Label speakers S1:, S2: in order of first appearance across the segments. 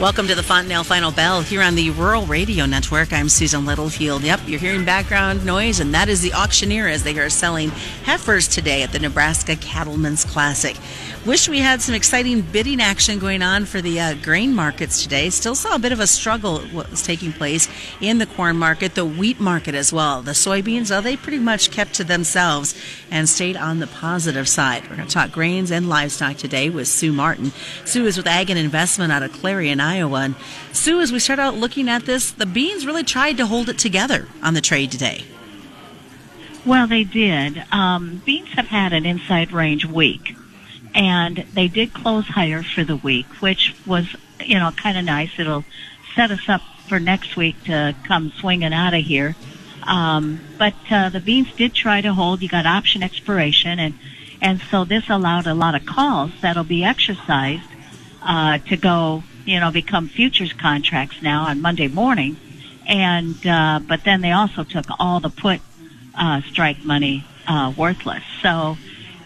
S1: Welcome to the Fontanelle Final Bell here on the Rural Radio Network. I'm Susan Littlefield. Yep, you're hearing background noise, and that is the auctioneer as they are selling heifers today at the Nebraska Cattlemen's Classic. Wish we had some exciting bidding action going on for the uh, grain markets today. Still saw a bit of a struggle what was taking place in the corn market, the wheat market as well. The soybeans, oh, they pretty much kept to themselves and stayed on the positive side. We're going to talk grains and livestock today with Sue Martin. Sue is with Ag and Investment out of Clarion, Iowa. And Sue, as we start out looking at this, the beans really tried to hold it together on the trade today.
S2: Well, they did. Um, beans have had an inside range week and they did close higher for the week, which was, you know, kind of nice. It'll set us up for next week to come swinging out of here. Um, but uh, the beans did try to hold. You got option expiration, and and so this allowed a lot of calls that'll be exercised uh, to go, you know, become futures contracts now on Monday morning. And uh, but then they also took all the put uh, strike money uh, worthless. So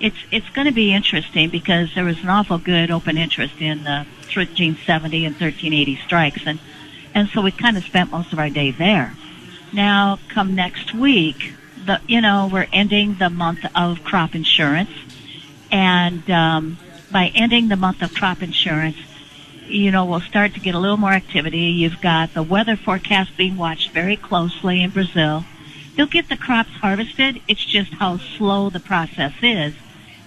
S2: it's it's going to be interesting because there was an awful good open interest in the 1370 and 1380 strikes, and and so we kind of spent most of our day there. Now, come next week, the you know we're ending the month of crop insurance, and um, by ending the month of crop insurance, you know we'll start to get a little more activity. You've got the weather forecast being watched very closely in Brazil. They'll get the crops harvested. It's just how slow the process is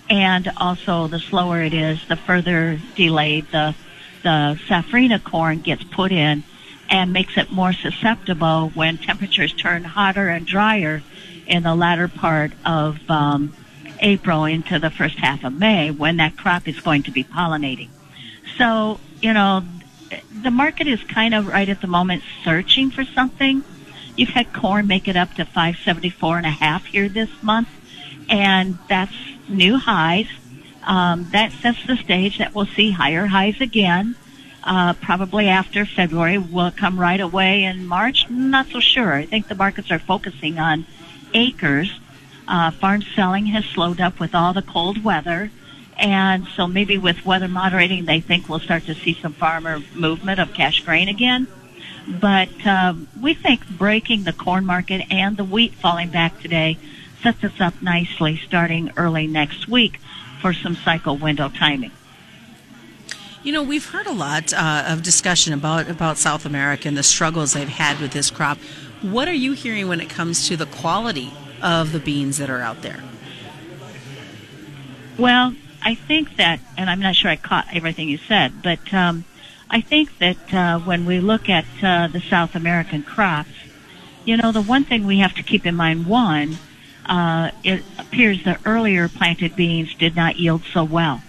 S2: and also the slower it is, the further delayed the the safrinha corn gets put in and makes it more susceptible when temperatures turn hotter and drier in the latter part of um, April into the first half of May when that crop is going to be pollinating. So, you know, the market is kind of right at the moment searching for something. You've had corn make it up to 574 and a half here this month, and that's new highs. Um, that sets the stage that we'll see higher highs again. Uh, probably after February will come right away in March. Not so sure. I think the markets are focusing on acres. Uh, farm selling has slowed up with all the cold weather. And so maybe with weather moderating, they think we'll start to see some farmer movement of cash grain again. But um, we think breaking the corn market and the wheat falling back today sets us up nicely starting early next week for some cycle window timing.
S1: You know, we've heard a lot uh, of discussion about about South America and the struggles they've had with this crop. What are you hearing when it comes to the quality of the beans that are out there?
S2: Well, I think that, and I'm not sure I caught everything you said, but um, I think that uh, when we look at uh, the South American crops, you know, the one thing we have to keep in mind, one, uh, it appears the earlier planted beans did not yield so well.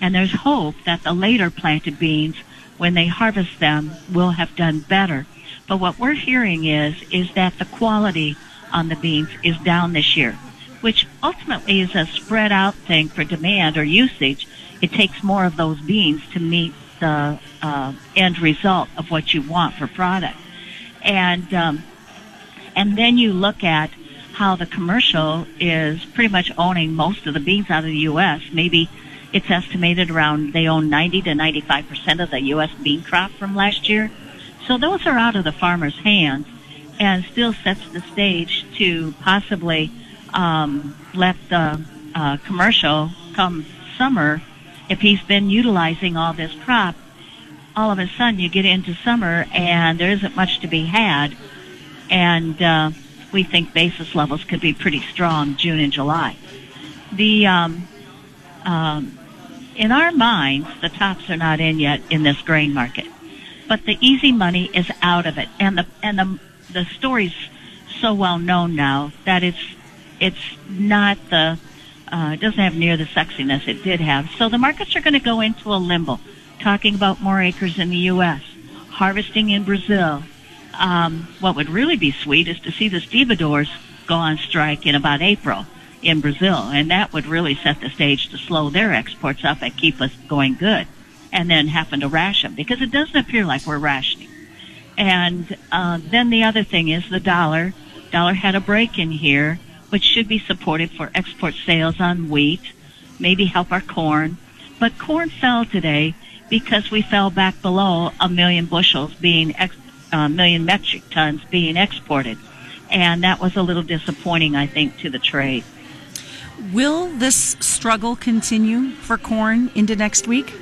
S2: And there's hope that the later planted beans, when they harvest them, will have done better. But what we're hearing is, is that the quality on the beans is down this year, which ultimately is a spread out thing for demand or usage. It takes more of those beans to meet the uh, end result of what you want for product. And, um, and then you look at how the commercial is pretty much owning most of the beans out of the U.S. Maybe it's estimated around they own 90 to 95 percent of the U.S. bean crop from last year. So those are out of the farmer's hands, and still sets the stage to possibly um, let the uh, commercial come summer. If he's been utilizing all this crop, all of a sudden you get into summer and there isn't much to be had, and uh, we think basis levels could be pretty strong June and July. The um, um, in our minds, the tops are not in yet in this grain market, but the easy money is out of it, and the and the the story's so well known now that it's it's not the uh, it doesn't have near the sexiness it did have. So the markets are going to go into a limbo. Talking about more acres in the U.S., harvesting in Brazil, um, what would really be sweet is to see the stevedores go on strike in about April in Brazil, and that would really set the stage to slow their exports up and keep us going good, and then happen to ration because it doesn't appear like we're rationing. And uh, then the other thing is the dollar. Dollar had a break in here, which should be supported for export sales on wheat, maybe help our corn. But corn fell today because we fell back below a million bushels being ex- a million metric tons being exported. And that was a little disappointing, I think, to the trade.
S1: Will this struggle continue for corn into next week?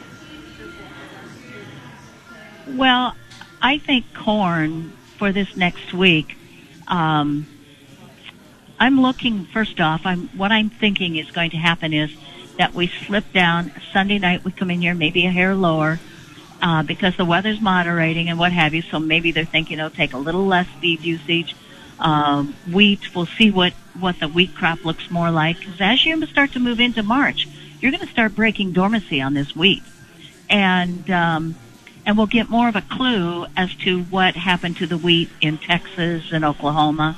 S2: Well, I think corn for this next week. Um, I'm looking first off. I'm what I'm thinking is going to happen is that we slip down Sunday night. We come in here maybe a hair lower uh, because the weather's moderating and what have you. So maybe they're thinking it'll take a little less feed usage. Um, wheat, we'll see what what the wheat crop looks more like. Because as you start to move into March, you're going to start breaking dormancy on this wheat, and um, and we'll get more of a clue as to what happened to the wheat in Texas and Oklahoma.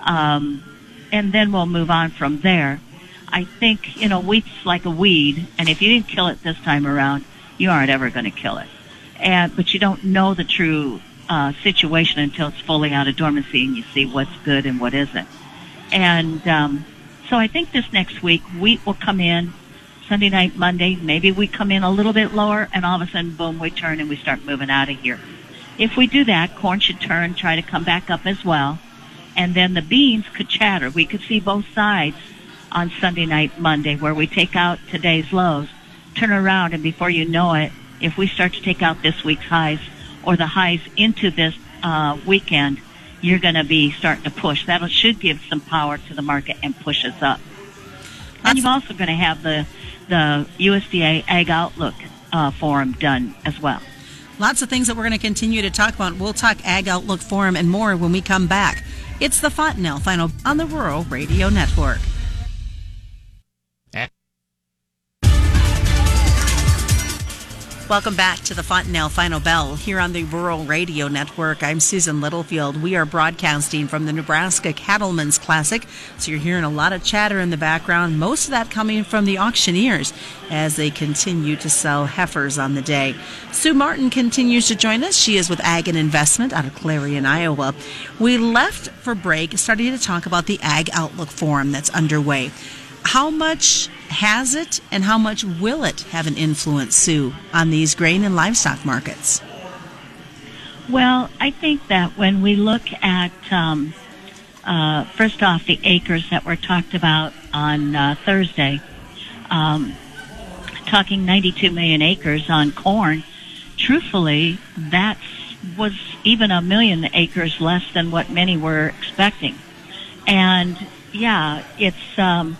S2: Um, and then we'll move on from there. I think, you know, wheat's like a weed, and if you didn't kill it this time around, you aren't ever going to kill it. And, but you don't know the true uh, situation until it's fully out of dormancy and you see what's good and what isn't. And um, so I think this next week, wheat will come in Sunday night, Monday. Maybe we come in a little bit lower, and all of a sudden, boom, we turn and we start moving out of here. If we do that, corn should turn, try to come back up as well. And then the beans could chatter. We could see both sides on Sunday night, Monday, where we take out today's lows, turn around, and before you know it, if we start to take out this week's highs or the highs into this uh, weekend, you're going to be starting to push. That should give some power to the market and push us up. And you're also going to have the the USDA Ag Outlook uh, Forum done as well.
S1: Lots of things that we're going to continue to talk about. We'll talk Ag Outlook Forum and more when we come back. It's the Fontanelle Final on the Rural Radio Network. Welcome back to the Fontanelle Final Bell here on the Rural Radio Network. I'm Susan Littlefield. We are broadcasting from the Nebraska Cattlemen's Classic, so you're hearing a lot of chatter in the background, most of that coming from the auctioneers as they continue to sell heifers on the day. Sue Martin continues to join us. She is with Ag and Investment out of Clarion, Iowa. We left for break starting to talk about the Ag Outlook Forum that's underway. How much has it and how much will it have an influence, Sue, on these grain and livestock markets?
S2: Well, I think that when we look at, um, uh, first off, the acres that were talked about on uh, Thursday, um, talking 92 million acres on corn, truthfully, that was even a million acres less than what many were expecting. And yeah, it's, um,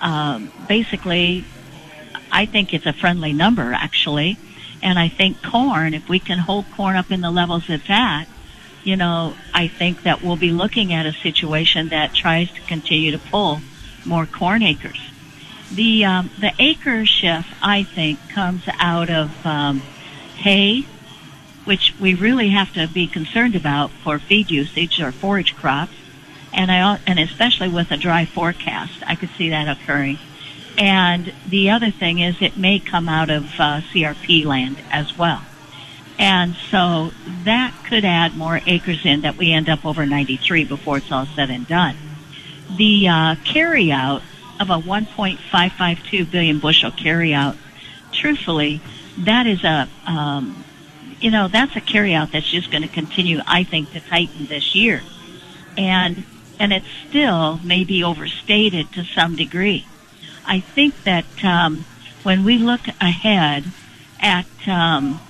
S2: um, basically, I think it's a friendly number actually, and I think corn. If we can hold corn up in the levels it's at, you know, I think that we'll be looking at a situation that tries to continue to pull more corn acres. The um, the acre shift, I think, comes out of um, hay, which we really have to be concerned about for feed usage or forage crops and I and especially with a dry forecast, I could see that occurring. And the other thing is, it may come out of uh, CRP land as well, and so that could add more acres in that we end up over 93 before it's all said and done. The uh, carryout of a 1.552 billion bushel carryout, truthfully, that is a um, you know that's a carryout that's just going to continue, I think, to tighten this year. And and it still may be overstated to some degree. I think that um, when we look ahead at um,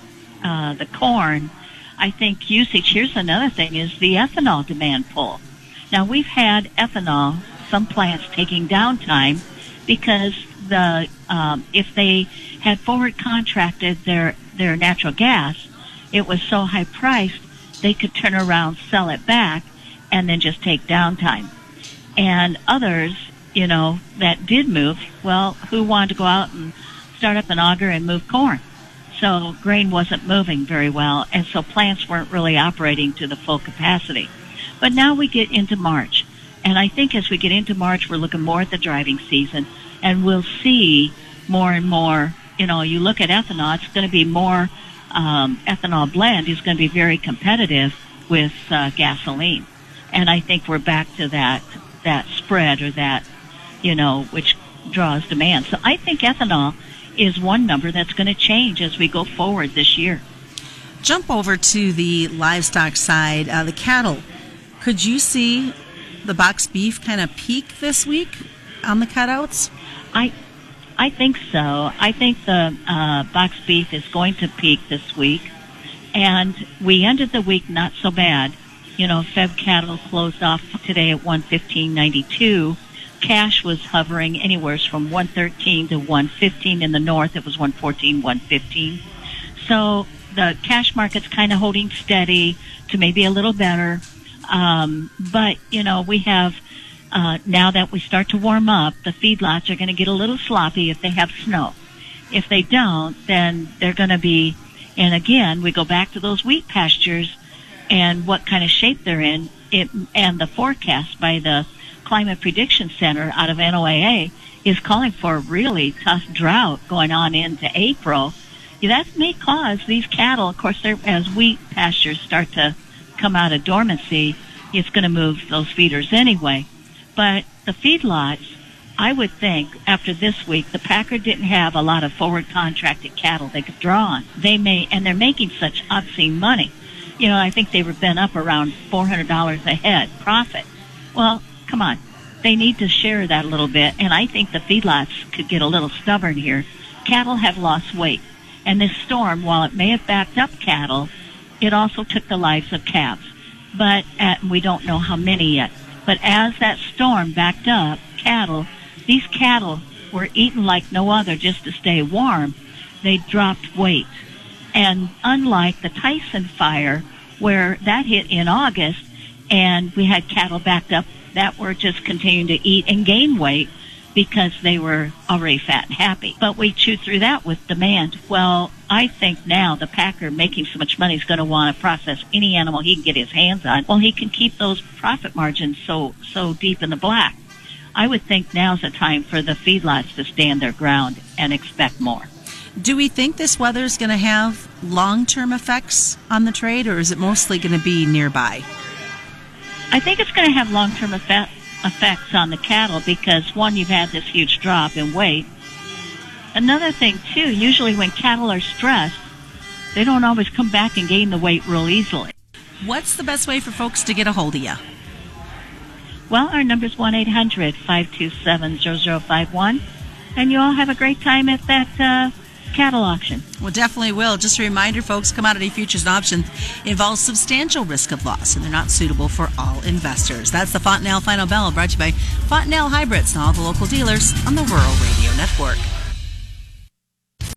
S2: uh, the corn, I think usage. Here's another thing: is the ethanol demand pull. Now we've had ethanol, some plants taking downtime because the um, if they had forward contracted their their natural gas, it was so high priced they could turn around sell it back and then just take downtime. And others, you know, that did move, well, who wanted to go out and start up an auger and move corn? So grain wasn't moving very well, and so plants weren't really operating to the full capacity. But now we get into March, and I think as we get into March, we're looking more at the driving season, and we'll see more and more. You know, you look at ethanol; it's going to be more um, ethanol blend is going to be very competitive with uh, gasoline and I think we're back to that that spread or that you know which draws demand. So I think ethanol is one number that's going to change as we go forward this year.
S1: Jump over to the livestock side, uh, the cattle. Could you see the box beef kind of peak this week on the cutouts?
S2: I I think so. I think the uh, box beef is going to peak this week, and we ended the week not so bad. You know, Feb cattle closed off today at 115.92. Cash was hovering anywhere from 113 to 115 in the north. It was 114, 115. So the cash market's kind of holding steady to maybe a little better. Um, but you know, we have uh, now that we start to warm up, the feedlots are going to get a little sloppy if they have snow. If they don't, then they're going to be. And again, we go back to those wheat pastures and what kind of shape they're in. It, and the forecast by the Climate Prediction Center out of NOAA is calling for a really tough drought going on into April. That may cause these cattle, of course, as wheat pastures start to come out of dormancy, it's going to move those feeders anyway. But the feedlots, I would think after this week, the Packer didn't have a lot of forward contracted cattle they could draw on. They may, and they're making such obscene money. You know, I think they were been up around $400 a head profit. Well, come on. They need to share that a little bit, and I think the feedlots could get a little stubborn here. Cattle have lost weight, and this storm, while it may have backed up cattle, it also took the lives of calves. But at, we don't know how many yet. But as that storm backed up cattle, these cattle were eaten like no other just to stay warm. They dropped weight. And unlike the Tyson fire, where that hit in August, and we had cattle backed up that were just continuing to eat and gain weight because they were already fat and happy. But we chewed through that with demand. Well, I think now the packer making so much money is going to want to process any animal he can get his hands on. Well, he can keep those profit margins so so deep in the black. I would think now's the time for the feedlots to stand their ground and expect more.
S1: Do we think this weather is going to have long-term effects on the trade, or is it mostly going to be nearby?
S2: I think it's going to have long-term effect, effects on the cattle because one, you've had this huge drop in weight. Another thing too, usually when cattle are stressed, they don't always come back and gain the weight real easily.
S1: What's the best way for folks to get a hold of you?
S2: Well, our number is 1-800-527-0051. And you all have a great time at that uh, cattle auction.
S1: Well, definitely will. Just a reminder, folks, commodity futures and options involve substantial risk of loss, and they're not suitable for all investors. That's the Fontanelle Final Bell brought to you by Fontanelle Hybrids and all the local dealers on the Rural Radio Network.